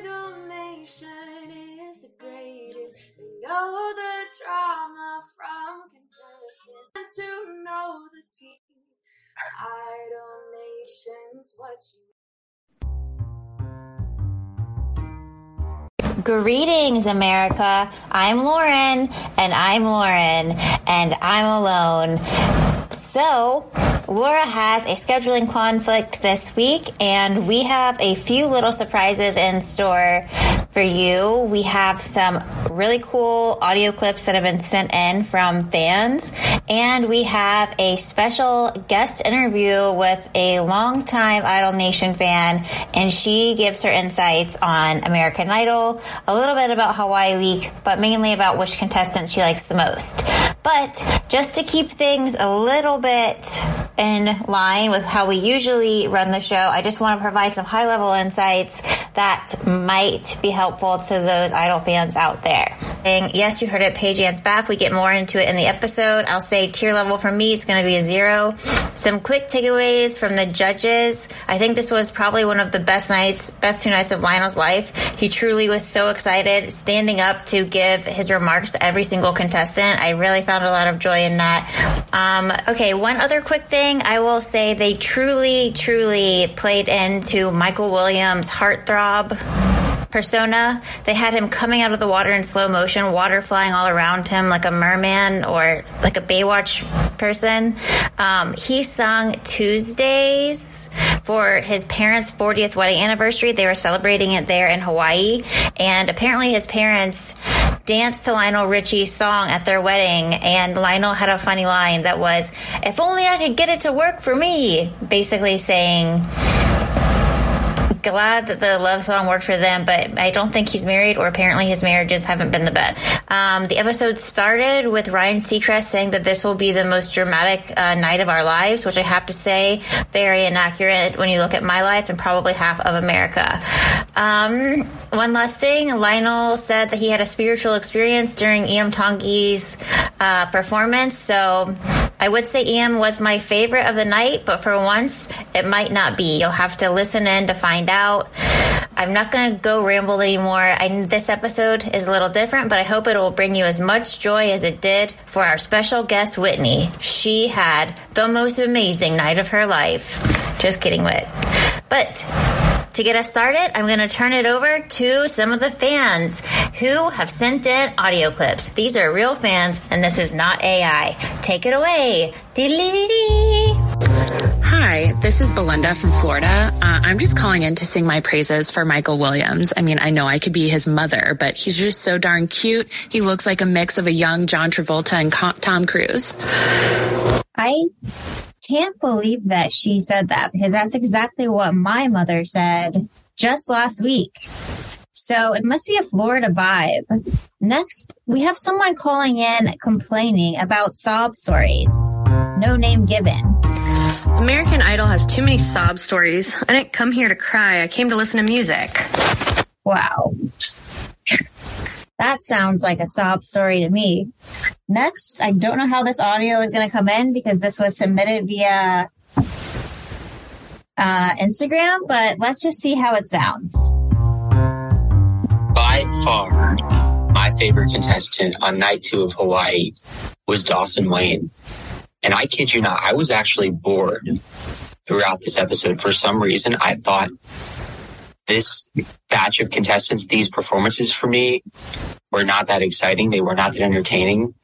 Nation is the greatest. We know the drama from contestants and to know the team. Idol Nation's what you Greetings, America. I'm Lauren, and I'm Lauren, and I'm alone. So, Laura has a scheduling conflict this week, and we have a few little surprises in store for you. We have some really cool audio clips that have been sent in from fans, and we have a special guest interview with a longtime Idol Nation fan, and she gives her insights on American Idol, a little bit about Hawaii Week, but mainly about which contestant she likes the most. But just to keep things a little bit in line with how we usually run the show, I just want to provide some high level insights that might be helpful to those Idol fans out there. Yes, you heard it, PaigeAnne's back. We get more into it in the episode. I'll say tier level for me, it's going to be a zero. Some quick takeaways from the judges. I think this was probably one of the best nights, best two nights of Lionel's life. He truly was so excited, standing up to give his remarks to every single contestant. I really found a lot of joy in that. Um, okay, one other quick thing. I will say they truly, truly played into Michael Williams' heartthrob persona. They had him coming out of the water in slow motion, water flying all around him like a merman or like a Baywatch person. Um, he sung Tuesdays for his parents' 40th wedding anniversary. They were celebrating it there in Hawaii. And apparently his parents danced to Lionel Richie's song at their wedding. And Lionel had a funny line that was, if only I could get it to work for me, basically saying, glad that the love song worked for them, but I don't think he's married, or apparently his marriages haven't been the best. Um, the episode started with Ryan Seacrest saying that this will be the most dramatic uh, night of our lives, which I have to say, very inaccurate when you look at my life and probably half of America. Um, one last thing, Lionel said that he had a spiritual experience during Iam Tongi's uh, performance, so I would say Iam was my favorite of the night, but for once, it might not be. You'll have to listen in to find out. I'm not going to go ramble anymore. I, this episode is a little different, but I hope it will bring you as much joy as it did for our special guest, Whitney. She had the most amazing night of her life. Just kidding, Whit. But to get us started, I'm going to turn it over to some of the fans who have sent in audio clips. These are real fans, and this is not AI. Take it away. Hi, this is Belinda from Florida. Uh, I'm just calling in to sing my praises for Michael Williams. I mean, I know I could be his mother, but he's just so darn cute. He looks like a mix of a young John Travolta and Tom Cruise. I can't believe that she said that because that's exactly what my mother said just last week. So it must be a Florida vibe. Next, we have someone calling in complaining about sob stories. No name given. American Idol has too many sob stories. I didn't come here to cry. I came to listen to music. Wow. that sounds like a sob story to me. Next, I don't know how this audio is going to come in because this was submitted via uh, Instagram, but let's just see how it sounds. By far, my favorite contestant on night two of Hawaii was Dawson Wayne. And I kid you not, I was actually bored throughout this episode. For some reason, I thought this batch of contestants, these performances for me were not that exciting. They were not that entertaining.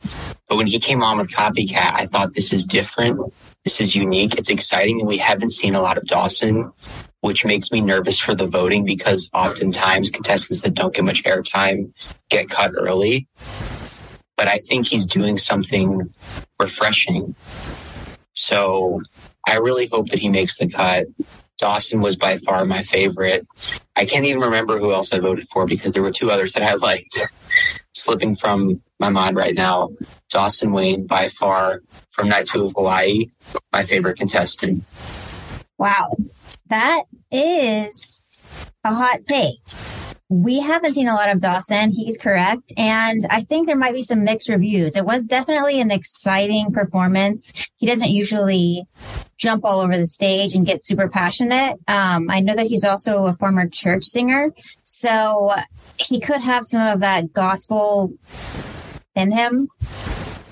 But when he came on with Copycat, I thought this is different. This is unique. It's exciting. And we haven't seen a lot of Dawson, which makes me nervous for the voting because oftentimes contestants that don't get much airtime get cut early but I think he's doing something refreshing. So I really hope that he makes the cut. Dawson was by far my favorite. I can't even remember who else I voted for because there were two others that I liked. Slipping from my mind right now. Dawson Wayne, by far, from night two of Hawaii, my favorite contestant. Wow. That is a hot take. We haven't seen a lot of Dawson. He's correct. And I think there might be some mixed reviews. It was definitely an exciting performance. He doesn't usually jump all over the stage and get super passionate. Um, I know that he's also a former church singer. So he could have some of that gospel in him.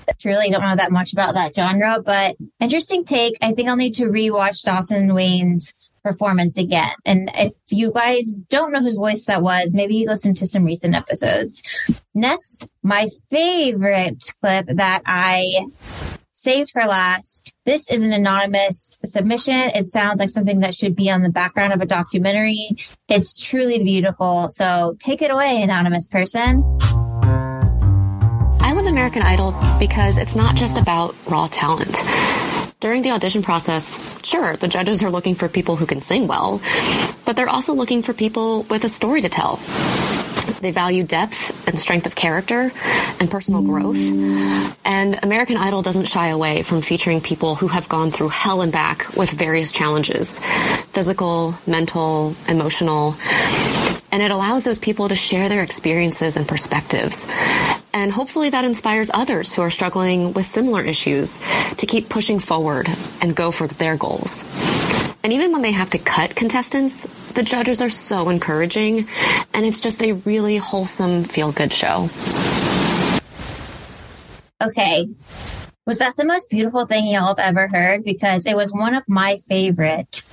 I truly don't know that much about that genre, but interesting take. I think I'll need to rewatch Dawson Wayne's performance again. And if you guys don't know whose voice that was, maybe listen to some recent episodes. Next, my favorite clip that I saved for last. This is an anonymous submission. It sounds like something that should be on the background of a documentary. It's truly beautiful. So take it away, anonymous person. I love American Idol because it's not just about raw talent. During the audition process, sure, the judges are looking for people who can sing well, but they're also looking for people with a story to tell. They value depth and strength of character and personal growth. And American Idol doesn't shy away from featuring people who have gone through hell and back with various challenges physical, mental, emotional. And it allows those people to share their experiences and perspectives. And hopefully that inspires others who are struggling with similar issues to keep pushing forward and go for their goals. And even when they have to cut contestants, the judges are so encouraging, and it's just a really wholesome, feel good show. Okay. Was that the most beautiful thing y'all have ever heard? Because it was one of my favorite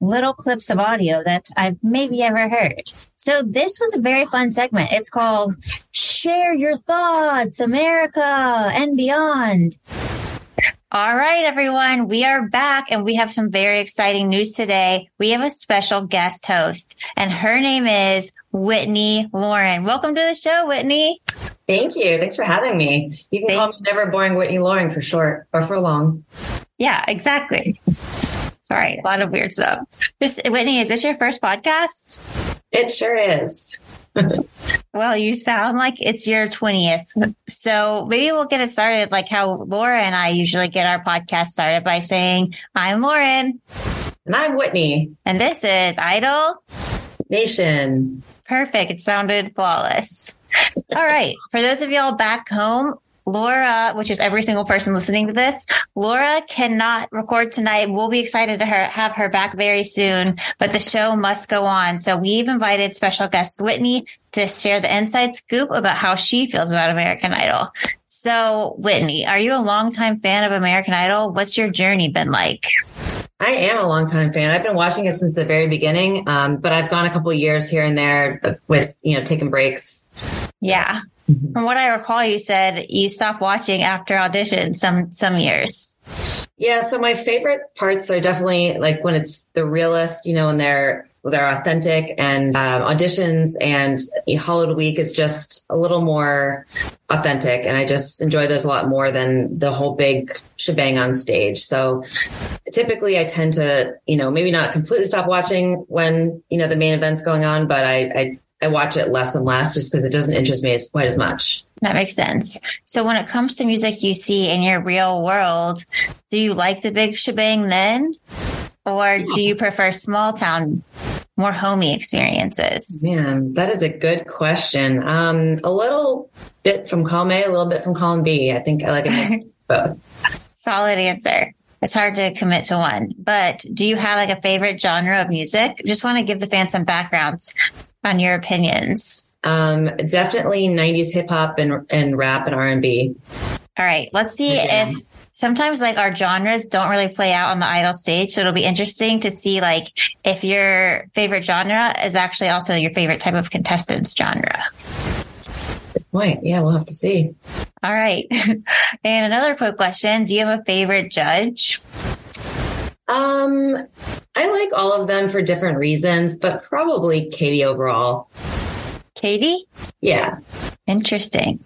little clips of audio that I've maybe ever heard. So this was a very fun segment. It's called Share Your Thoughts, America and Beyond. All right, everyone. We are back and we have some very exciting news today. We have a special guest host and her name is Whitney Loring. Welcome to the show, Whitney. Thank you. Thanks for having me. You can Thank- call me Never Boring Whitney Loring for short or for long. Yeah, exactly. Sorry, a lot of weird stuff. This Whitney, is this your first podcast? It sure is. well, you sound like it's your 20th. So maybe we'll get it started like how Laura and I usually get our podcast started by saying, I'm Lauren. And I'm Whitney. And this is Idol Nation. Perfect. It sounded flawless. All right. For those of y'all back home, Laura, which is every single person listening to this, Laura cannot record tonight. We'll be excited to her, have her back very soon, but the show must go on. So we've invited special guest Whitney to share the inside scoop about how she feels about American Idol. So Whitney, are you a longtime fan of American Idol? What's your journey been like? I am a longtime fan. I've been watching it since the very beginning, um, but I've gone a couple years here and there with, you know, taking breaks. Yeah. Mm-hmm. From what I recall, you said you stopped watching after audition some some years. Yeah, so my favorite parts are definitely like when it's the realist, you know, and they're they're authentic and um, auditions and Hollywood Week is just a little more authentic, and I just enjoy those a lot more than the whole big shebang on stage. So typically, I tend to, you know, maybe not completely stop watching when you know the main event's going on, but I, I I watch it less and less just because it doesn't interest me as quite as much. That makes sense. So when it comes to music you see in your real world, do you like the big shebang then? Or do you prefer small town, more homey experiences? Man, that is a good question. Um, a little bit from column A, a little bit from column B. I think I like it both. Solid answer. It's hard to commit to one, but do you have like a favorite genre of music? Just want to give the fans some backgrounds on your opinions? Um, definitely 90s hip hop and, and rap and R&B. All right. Let's see yeah. if sometimes like our genres don't really play out on the idol stage. So it'll be interesting to see like if your favorite genre is actually also your favorite type of contestants genre. Good point. Yeah, we'll have to see. All right. and another quick question. Do you have a favorite judge? Um, I like all of them for different reasons, but probably Katie overall. Katie? Yeah. Interesting.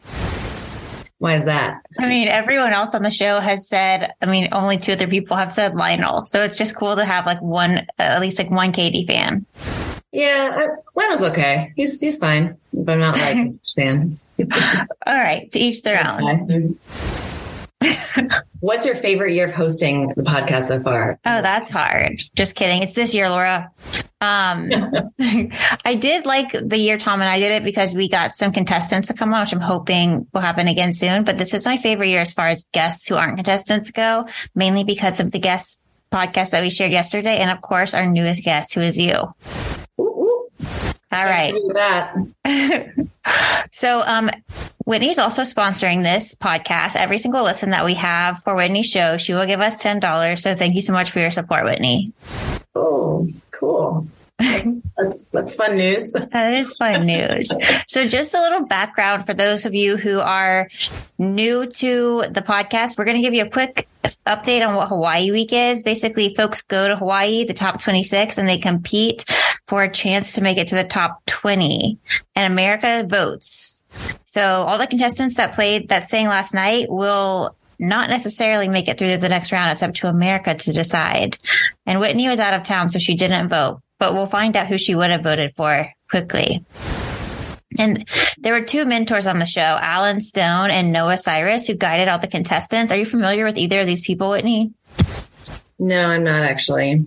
Why is that? I mean, everyone else on the show has said, I mean, only two other people have said Lionel. So it's just cool to have like one, uh, at least like one Katie fan. Yeah, I, Lionel's okay. He's, he's fine, but I'm not like a fan. All right. To each their own. What's your favorite year of hosting the podcast so far? Oh, that's hard. Just kidding. It's this year, Laura. Um, I did like the year Tom and I did it because we got some contestants to come on, which I'm hoping will happen again soon. But this is my favorite year as far as guests who aren't contestants go, mainly because of the guest podcast that we shared yesterday. And of course, our newest guest, who is you. All right. That. So, um, Whitney's also sponsoring this podcast. Every single listen that we have for Whitney's show, she will give us $10. So thank you so much for your support, Whitney. Oh, cool. That's that's fun news. That is fun news. So just a little background for those of you who are new to the podcast. We're going to give you a quick update on what Hawaii week is. Basically, folks go to Hawaii, the top 26, and they compete for a chance to make it to the top 20 and America votes. So all the contestants that played that sang last night will not necessarily make it through the next round. It's up to America to decide. And Whitney was out of town, so she didn't vote, but we'll find out who she would have voted for quickly. And there were two mentors on the show, Allen Stone and Noah Cyrus, who guided all the contestants. Are you familiar with either of these people, Whitney? No, I'm not actually.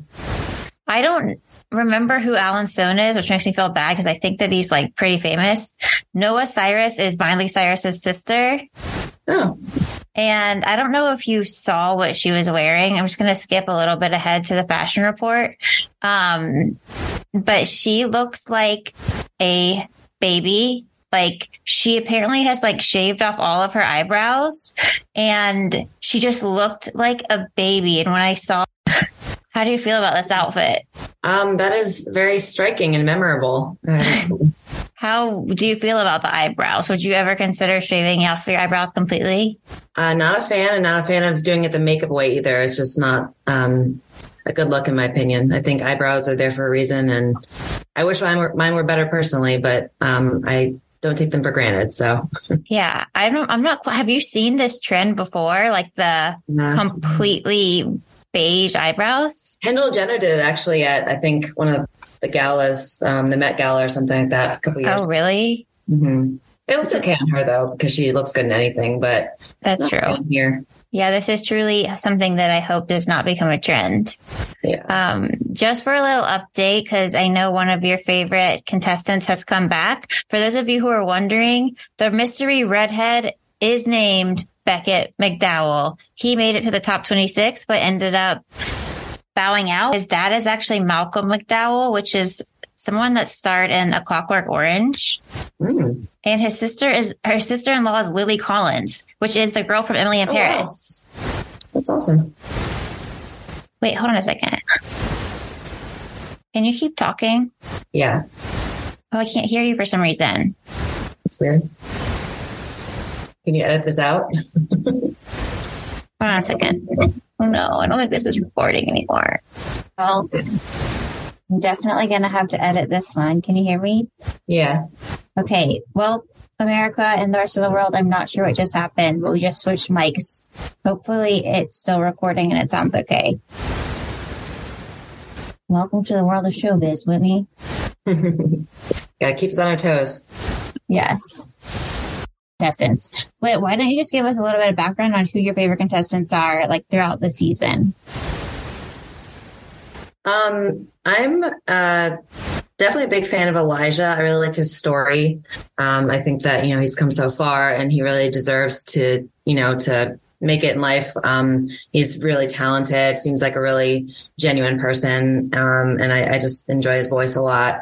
I don't remember who Allen Stone is, which makes me feel bad because I think that he's like pretty famous. Noah Cyrus is Miley Cyrus's sister. Oh, And I don't know if you saw what she was wearing. I'm just going to skip a little bit ahead to the fashion report. Um, but she looked like a baby. Like she apparently has like shaved off all of her eyebrows and she just looked like a baby. And when I saw, how do you feel about this outfit? um, that is very striking and memorable. Uh, How do you feel about the eyebrows? Would you ever consider shaving off your eyebrows completely? uh, not a fan, and not a fan of doing it the makeup way either. It's just not um, a good look, in my opinion. I think eyebrows are there for a reason, and I wish mine were mine were better personally, but um, I don't take them for granted. So, Yeah, I don't. I'm not. Have you seen this trend before? Like the completely beige eyebrows. Kendall Jenner did it actually at I think one of the galas, um, the Met Gala or something like that, a couple years. Oh, really? hmm It looks okay on her though because she looks good in anything, but That's true. Here, Yeah, this is truly something that I hope does not become a trend. yeah. Um, just for a little update, because I know one of your favorite contestants has come back. For those of you who are wondering, the mystery redhead is named Beckett McDowell. He made it to the top 26, but ended up bowing out. His dad is actually Malcolm McDowell, which is someone that starred in A Clockwork Orange. Mm. And his sister is her sister-in-law is Lily Collins, which is the girl from Emily in Oh, wow. Paris. That's awesome. Wait, hold on a second. Can you keep talking? Yeah, Oh, I can't hear you for some reason. it's weird. Can you edit this out? Hold on a second. Oh no, I don't think this is recording anymore. Well, I'm definitely going to have to edit this one. Can you hear me? Yeah. Okay. Well, America and the rest of the world, I'm not sure what just happened. but We just switched mics. Hopefully it's still recording and it sounds okay. Welcome to the world of showbiz, Whitney. yeah, keep us on our toes. Yes. Contestants. Wait, why don't you just give us a little bit of background on who your favorite contestants are, like throughout the season? Um, I'm uh, definitely a big fan of Elijah. I really like his story. Um, I think that you know he's come so far, and he really deserves to you know to make it in life. Um, he's really talented. Seems like a really genuine person, um, and I, I just enjoy his voice a lot.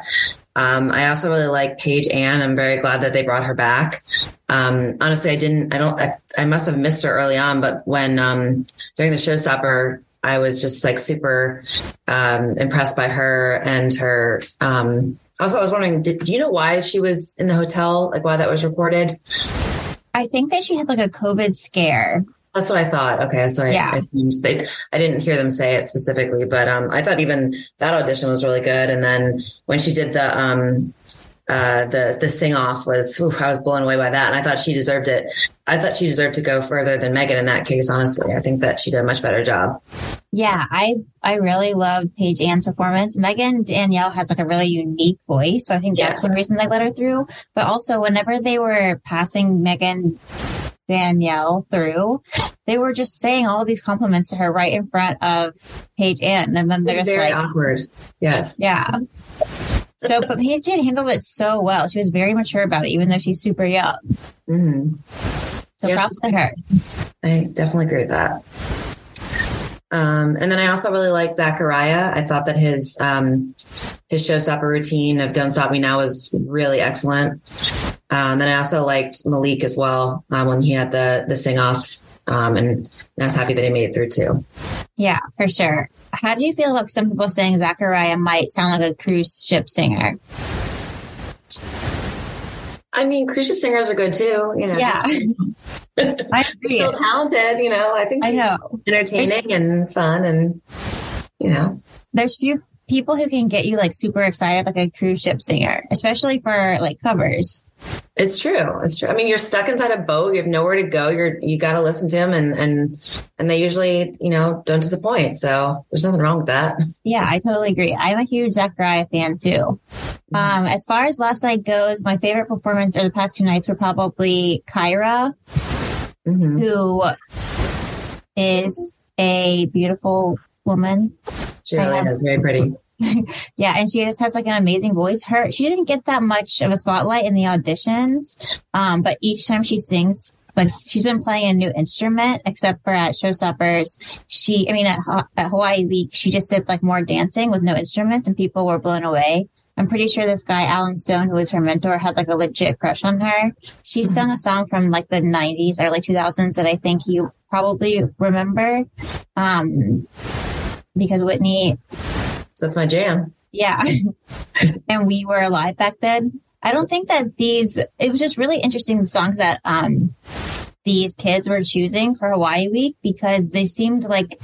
Um, I also really like PaigeAnne. I'm very glad that they brought her back. Um, honestly, I didn't, I don't, I, I must have missed her early on, but when, um, during the showstopper, I was just like super, um, impressed by her and her, um, also, I was wondering, did, do you know why she was in the hotel? Like why that was reported? I think that she had like a COVID scare. That's what I thought. Okay, that's what Yeah. I assumed. They, I didn't hear them say it specifically, but um, I thought even that audition was really good. And then when she did the um, uh, the the sing off was, I was blown away by that, and I thought she deserved it. I thought she deserved to go further than Megan in that case. Honestly, I think that she did a much better job. Yeah, I I really loved PaigeAnne's performance. Megan Danielle has like a really unique voice, so I think that's one reason they let her through. But also, whenever they were passing Megan Danielle through, they were just saying all these compliments to her right in front of PaigeAnne. And then they're just like, awkward. Yes. yeah. So, but PaigeAnne handled it so well. She was very mature about it, even though she's super young. hmm So Yeah, props to her. I definitely agree with that. Um, and then I also really liked Zachariah. I thought that his um, his showstopper routine of "Don't Stop Me Now" was really excellent. Um, and I also liked Malik as well uh, when he had the the sing off. Um, and I was happy that he made it through too. Yeah, for sure. How do you feel about some people saying Zachariah might sound like a cruise ship singer? I mean, cruise ship singers are good too. You know, Yeah. just- I they're still talented. You know, I think I know. entertaining and fun, and you know, There's few people who can get you like super excited like a cruise ship singer, especially for like covers. It's true. It's true. I mean, you're stuck inside a boat. You have nowhere to go. You're you got to listen to them, and and and they usually, you know, don't disappoint. So there's nothing wrong with that. Yeah, I totally agree. I'm a huge Zachariah fan too. Um, as far as last night goes, my favorite performance or the past two nights were probably Kyra, hmm who is a beautiful woman. She really have- is very pretty. Yeah, and she just has like an amazing voice. Her she didn't get that much of a spotlight in the auditions, um, but each time she sings, like she's been playing a new instrument. Except for at Showstoppers, she I mean at, at Hawaii Week, she just did like more dancing with no instruments, and people were blown away. I'm pretty sure this guy Allen Stone, who was her mentor, had like a legit crush on her. She sung a song from like the 90s, early 2000s that I think you probably remember, um, because Whitney that's my jam. yeah. and we were alive back then. I don't think that these, it was just really interesting the songs that, um, these kids were choosing for Hawaii week because they seemed like,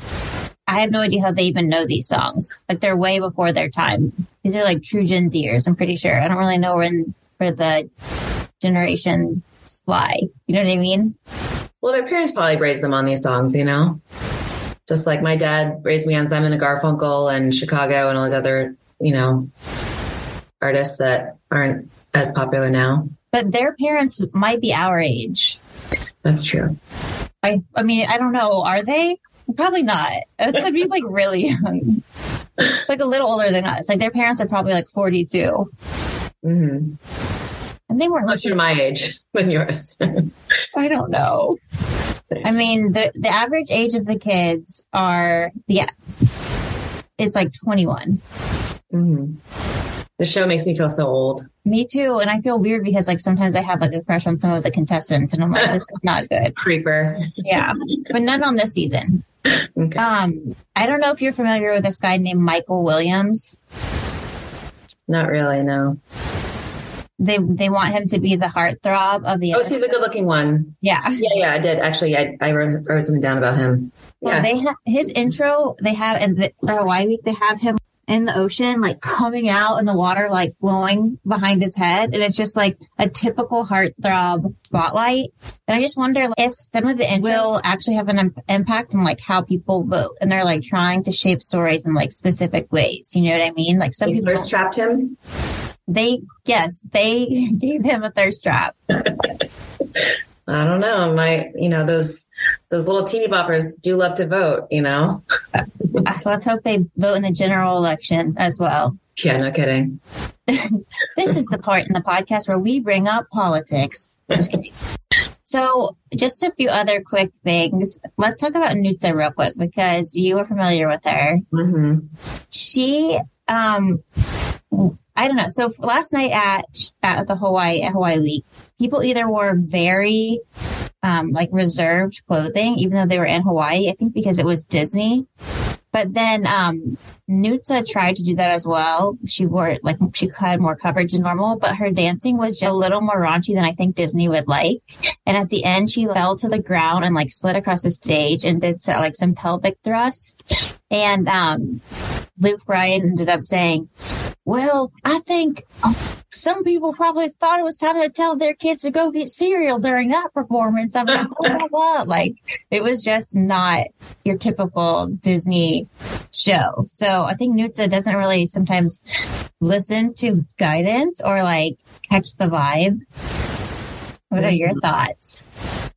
I have no idea how they even know these songs. Like they're way before their time. These are like true Gen Zers, I'm pretty sure. I don't really know when, where the generation fly. You know what I mean? Well, their parents probably raised them on these songs, you know, just like my dad raised me on Simon and Garfunkel and Chicago and all these other, you know, artists that aren't as popular now. But their parents might be our age. That's true. I I mean, I don't know. Are they? Probably not. It'd be like really young. Like a little older than us. Like their parents are probably like 42. hmm And they weren't Closer to my age than yours. I don't know. I mean, the the average age of the kids are yeah is like 21. hmm The show makes me feel so old. Me too. And I feel weird because like sometimes I have like a crush on some of the contestants and I'm like, this is not good. Creeper. Yeah. But none on this season. Okay. Um, I don't know if you're familiar with this guy named Michael Williams. Not really, no. They they want him to be the heartthrob of the Oh, see the good looking one. yeah. Yeah, yeah, I did. Actually, I, I wrote, wrote something down about him. Well, Yeah. they have his intro. They have and the, for Hawaii week they have him in the ocean, like coming out in the water like flowing behind his head, and it's just like a typical heartthrob spotlight. And I just wonder if some of the intro will actually have an im- impact on like how people vote, and they're like trying to shape stories in like specific ways. You know what I mean? Like some They people, strapped trapped him. They yes, they gave him a thirst trap. I don't know. My, you know, those those little teeny boppers do love to vote. You know. Let's hope they vote in the general election as well. Yeah, no kidding. This is the part in the podcast where we bring up politics. Just kidding. So, just a few other quick things. Let's talk about Nutsa real quick because you are familiar with her. hmm She, um, I don't know. So last night at at the Hawaii at Hawaii Week, people either wore very um, like reserved clothing, even though they were in Hawaii. I think because it was Disney. But then um, Nutsa tried to do that as well. She wore like she had more coverage than normal, but her dancing was just a little more raunchy than I think Disney would like. And at the end, she fell to the ground and like slid across the stage and did like some pelvic thrust. And um, Luke Bryan ended up saying, "Well, I think some people probably thought it was time to tell their kids to go get cereal during that performance." I'm like, blah, blah, blah. like it was just not your typical Disney show. So I think Nutsa doesn't really sometimes listen to guidance or like catch the vibe. What are your thoughts?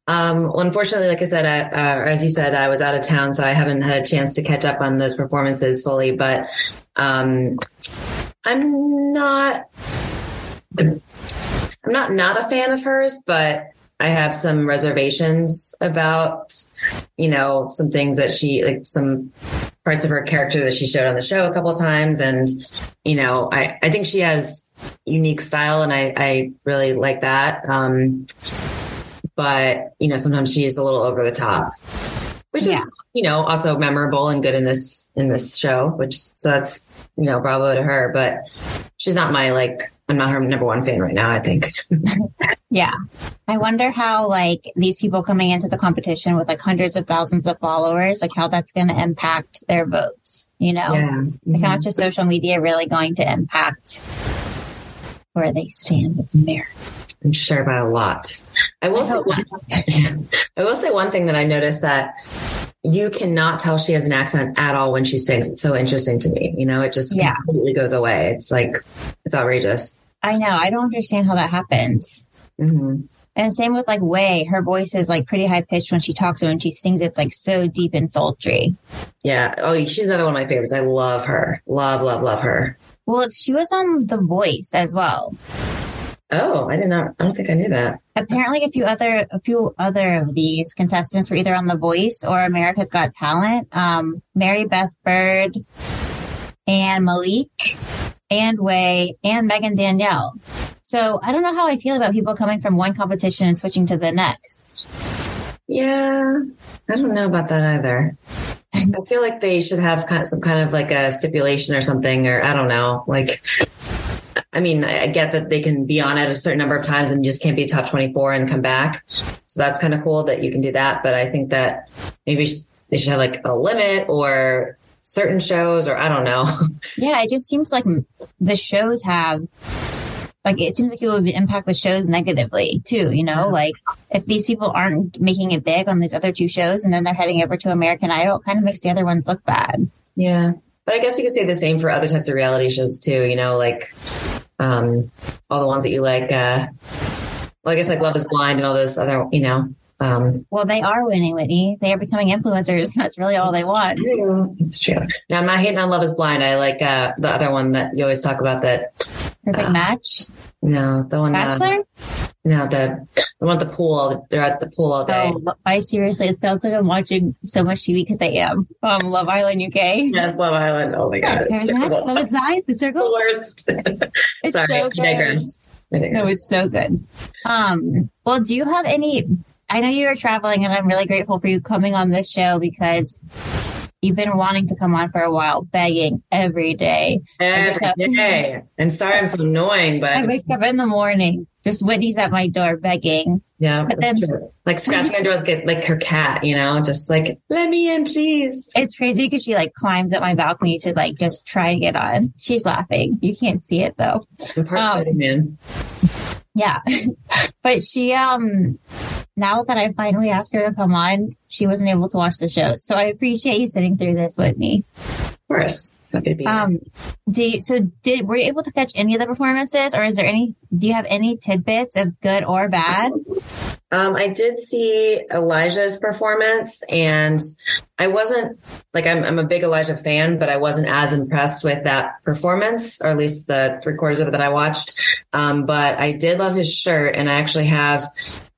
Um, well, unfortunately, like I said, I, uh, as you said, I was out of town, so I haven't had a chance to catch up on those performances fully. But um, I'm not, the, I'm not not a fan of hers, but I have some reservations about, you know, some things that she like some parts of her character that she showed on the show a couple of times. And, you know, I, I think she has unique style and I, I really like that. Um, but, you know, sometimes she is a little over the top, which Yeah. is, you know, also memorable and good in this, in this show, which, so that's, you know, bravo to her, but she's not my, like, I'm not her number one fan right now, I think. Yeah. I wonder how like these people coming into the competition with like hundreds of thousands of followers, like how that's going to impact their votes, you know? Yeah. Like how mm-hmm. much is social media really going to impact where they stand with America? I'm sure by a lot. I will I say one, I will say one thing that I noticed that you cannot tell she has an accent at all when she sings. It's so interesting to me. You know, it just Yeah. completely goes away. It's like it's outrageous. I know. I don't understand how that happens. hmm And same with like Wé, her voice is like pretty high pitched when she talks and when she sings, it's like so deep and sultry. Yeah. Oh, she's another one of my favorites. I love her. Love, love, love her. Well, she was on The Voice as well. Oh, I did not. I don't think I knew that. Apparently, a few other a few other of these contestants were either on The Voice or America's Got Talent. Um, Mary Beth Byrd and Malik and Wé and Megan Danielle. So I don't know how I feel about people coming from one competition and switching to the next. Yeah. I don't know about that either. I feel like they should have kind of some kind of like a stipulation or something, or I don't know. Like, I mean, I get that they can be on it a certain number of times and just can't be top 24 and come back. So that's kind of cool that you can do that. But I think that maybe they should have like a limit or certain shows, or I don't know. Yeah, it just seems like the shows have, like, it seems like it would impact the shows negatively too, you know? Like, if these people aren't making it big on these other two shows and then they're heading over to American Idol, it kind of makes the other ones look bad. Yeah. But I guess you could say the same for other types of reality shows too, you know, like um all the ones that you like uh well I guess like Love is Blind and all those other, you know. Um Well, they are winning, Whitney. They are becoming influencers. That's really all they want. it's true. Now I'm not hating on Love is Blind. I like uh the other one that you always talk about that Perfect match. no, the one uh, Bachelor? no, the the one at the pool. They're at the pool all day. Oh, I seriously, it sounds like I'm watching so much TV because I am. Um, Love Island UK. Yes, Love Island. Oh my god. It's Perfect match. terrible. Love is Nine, The the Circle. worst. It's Sorry, so I digress. I digress. No, it's so good. Um, well, do you have any? I know you are traveling, and I'm really grateful for you coming on this show because you've been wanting to come on for a while, begging every day. Every day. And sorry I'm so annoying, but I wake up in the morning, just Whitney's at my door begging. Yeah, But then- true. like scratching my door like, like her cat, you know, just like let me in, please. It's crazy because she like climbs up my balcony to like just try to get on. She's laughing. You can't see it though. Um, Spider-Man. Yeah. but she, um, now that I finally asked her to come on, she wasn't able to watch the show. So I appreciate you sitting through this with me. Of course, be. Um, do you, so did, were you able to catch any of the performances or is there any, do you have any tidbits of good or bad? Um, I did see Elijah's performance, and I wasn't like I'm, I'm a big Elijah fan, but I wasn't as impressed with that performance, or at least the three quarters of it that I watched. Um, but I did love his shirt, and I actually have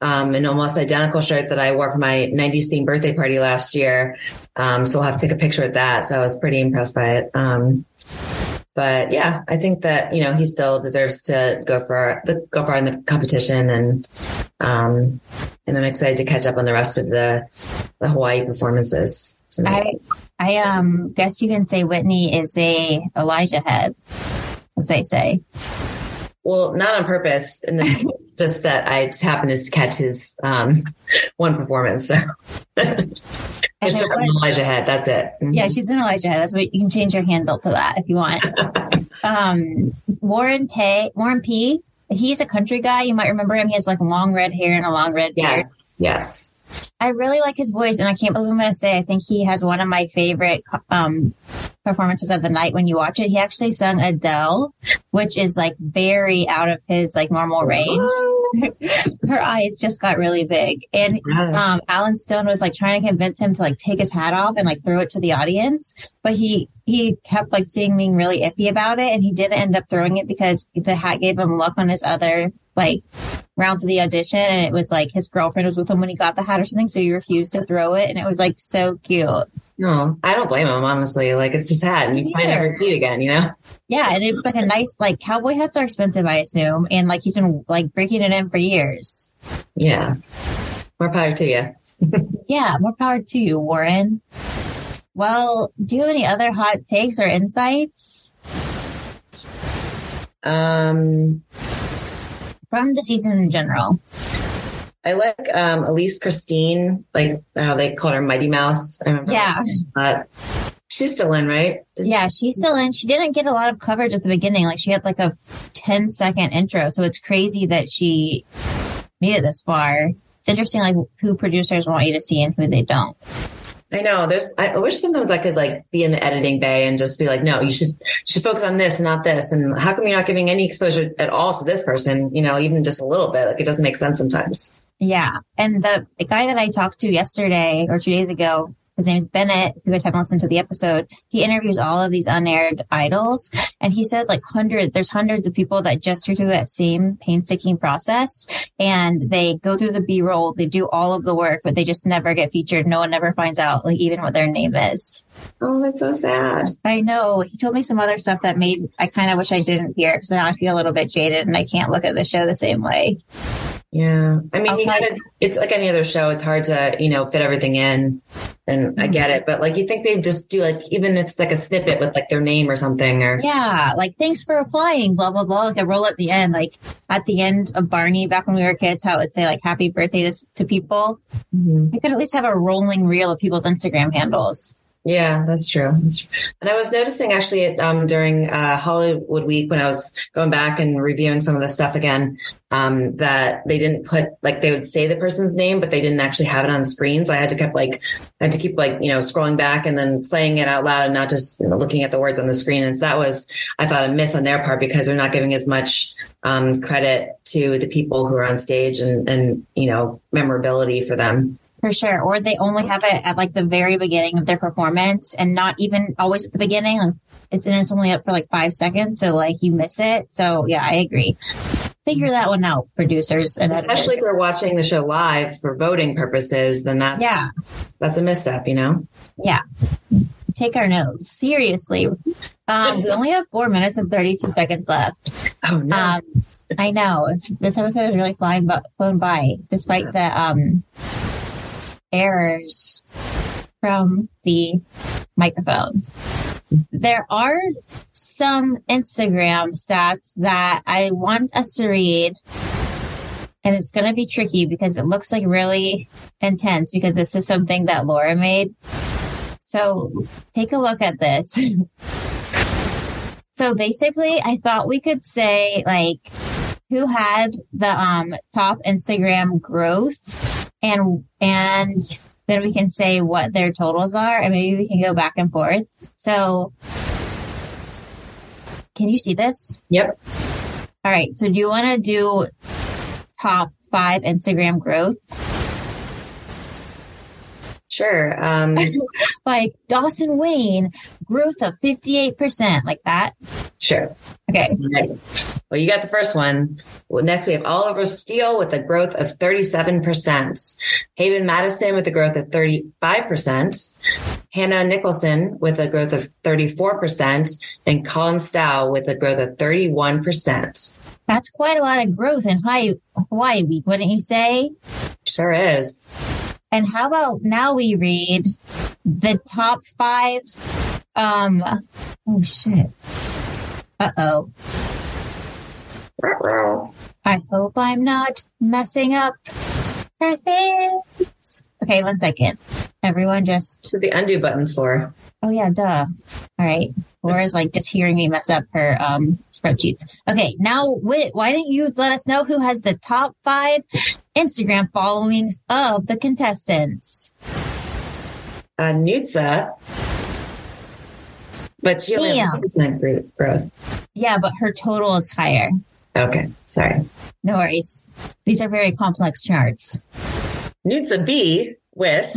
um, an almost identical shirt that I wore for my 90s themed birthday party last year. Um, so I'll have to take a picture with that. So I was pretty impressed by it. But yeah, I think that you know he still deserves to go for the go far in the competition, and um, and I'm excited to catch up on the rest of the the Hawaii performances tonight. I, I, um, guess you can say Whitney is a Elijah head, as they say. Well, not on purpose, this it's just that I just happened to catch his um, one performance. So And Just it an was- Elijah head. That's it. Mhm. Yeah, she's an Elijah head. That's what you can change your handle to that if you want. um, Warren Peay, Warren P. He's a country guy. You might remember him. He has like long red hair and a long red beard. Yes, yes. I really like his voice, and I can't believe I'm going to say I think he has one of my favorite um, performances of the night when you watch it. He actually sung Adele, which is like very out of his like normal range. Her eyes just got really big. And um, Allen Stone was like trying to convince him to like take his hat off and like throw it to the audience. But he, he kept like seeing being really iffy about it. And he didn't end up throwing it because the hat gave him luck on his other like rounds of the audition. And it was like his girlfriend was with him when he got the hat or something. So he refused to throw it. And it was like so cute. No, I don't blame him, honestly. Like it's his hat and you might never see it again, you know? Yeah, and it was like a nice like cowboy hats are expensive, I assume, and like he's been like breaking it in for years. Yeah. More power to you. yeah, more power to you, Warren. Well, do you have any other hot takes or insights? Um from the season in general. I like um, Elise Kristine, like how they called her Mighty Mouse. I remember. Yeah. Uh, she's still in, right? Did yeah, she? she's still in. She didn't get a lot of coverage at the beginning. Like she had like a 10 second intro. So it's crazy that she made it this far. It's interesting, like who producers want you to see and who they don't. I know. There's. I wish sometimes I could like be in the editing bay and just be like, no, you should you should focus on this and not this. And how come you're not giving any exposure at all to this person? You know, even just a little bit. Like it doesn't make sense sometimes. Yeah. And the, the guy that I talked to yesterday or two days ago, his name is Bennett. If you guys haven't listened to the episode, he interviews all of these unaired idols. And he said like hundreds, there's hundreds of people that just go through that same painstaking process and they go through the B roll. They do all of the work, but they just never get featured. No one ever finds out like even what their name is. Oh, that's so sad. I know. He told me some other stuff that made, I kind of wish I didn't hear because now I feel a little bit jaded and I can't look at the show the same way. Yeah. I mean, it's like any other show. It's hard to, you know, fit everything in and mm-hmm. I get it, but like you think they'd just do like, even if it's like a snippet with like their name or something or. Yeah. Like, thanks for applying, blah, blah, blah. Like a roll at the end, like at the end of Barney back when we were kids, how it would say like happy birthday to, to people. Mm-hmm. I could at least have a rolling reel of people's Instagram handles. Yeah, that's true. that's true. And I was noticing actually um, during uh, Hollywood Week when I was going back and reviewing some of the stuff again um, that they didn't put like they would say the person's name, but they didn't actually have it on screen. So I had to keep like I had to keep like you know scrolling back and then playing it out loud and not just you know, looking at the words on the screen. And so that was I thought a miss on their part because they're not giving as much um, credit to the people who are on stage and and you know memorability for them. For sure. Or they only have it at like the very beginning of their performance and not even always at the beginning. Like it's and it's only up for like five seconds. So like you miss it. So yeah, I agree. Figure that one out, producers and especially editors. if you're watching the show live for voting purposes, then that's yeah, that's a misstep, you know? Yeah. Take our notes seriously. Um, we only have four minutes and 32 seconds left. Oh no. Um, I know. It's, this episode is really flying, but flown by despite the, um, errors from the microphone. There are some Instagram stats that I want us to read. And it's going to be tricky because it looks like really intense because this is something that Laura made. So take a look at this. so basically, I thought we could say like who had the um, top Instagram growth and and then we can say what their totals are and maybe we can go back and forth. So can you see this? Yep. All right. So do you want to do top five Instagram growth? Sure. Um, like Dawson Wayne, growth of 58%, like that. Sure. Okay. Well, you got the first one. Well, next, we have Oliver Steele with a growth of 37%. Haven Madison with a growth of 35%. Hannah Nicholson with a growth of 34%. And Colin Stough with a growth of 31%. That's quite a lot of growth in Hawaii week, wouldn't you say? Sure is. And how about now we read the top five? Um, oh shit. Uh oh. I hope I'm not messing up her things. Okay, one second. Everyone just. What the undo buttons for? Oh yeah, duh. All right. Laura's like just hearing me mess up her um spreadsheets. Okay, now Whit, why don't you let us know who has the top five Instagram followings of the contestants? Nutsa But she only Damn. has 100% growth. Yeah, but her total is higher. Okay, sorry. No worries. These are very complex charts. Nutsa B with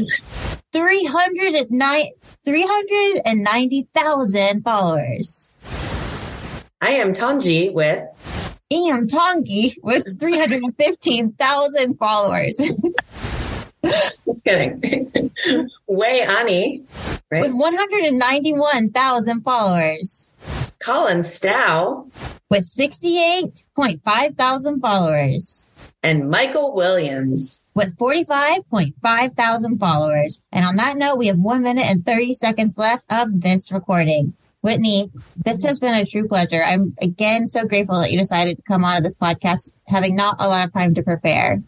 309 390,000 followers. I am Tanji with Iam Tongi with 315,000 followers. Just kidding. Wé Ani, right? with 191,000 followers. Colin Stough With 68.5 thousand followers. and Michael Williams. With 45.5 thousand followers. And on that note, we have one minute and 30 seconds left of this recording. Whitney, this has been a true pleasure. I'm again so grateful that you decided to come on to this podcast, having not a lot of time to prepare.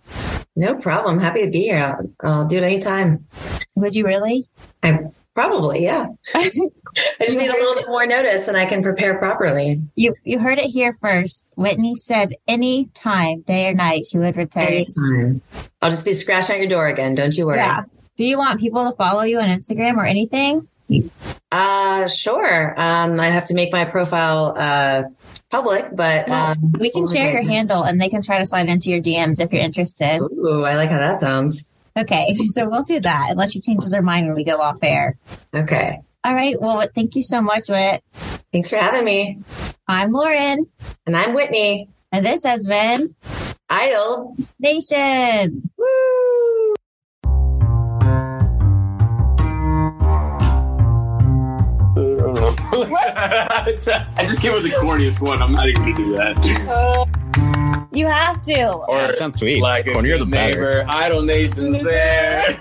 No problem. Happy to be here. I'll, I'll do it anytime. Would you really? I probably, yeah. I just need a little bit more notice and I can prepare properly. You you heard it here first. Whitney said any time, day or night, she would return. Anytime. I'll just be scratching at your door again. Don't you worry. Yeah. Do you want people to follow you on Instagram or anything? Uh, sure. Um, I have to make my profile, uh, public, but, um, We can share your handle and they can try to slide into your DMs if you're interested. Ooh, I like how that sounds. Okay, so we'll do that unless she changes her mind when we go off air. Okay. All right. Well, thank you so much, Whit. Thanks for having me. I'm Lauren, And I'm Whitney. and this has been Idol. Nation. I just came with the corniest one. I'm not even gonna do that. You have to. Or that sounds sweet. like The a cornier good the better. neighbor, Idol Nation's there.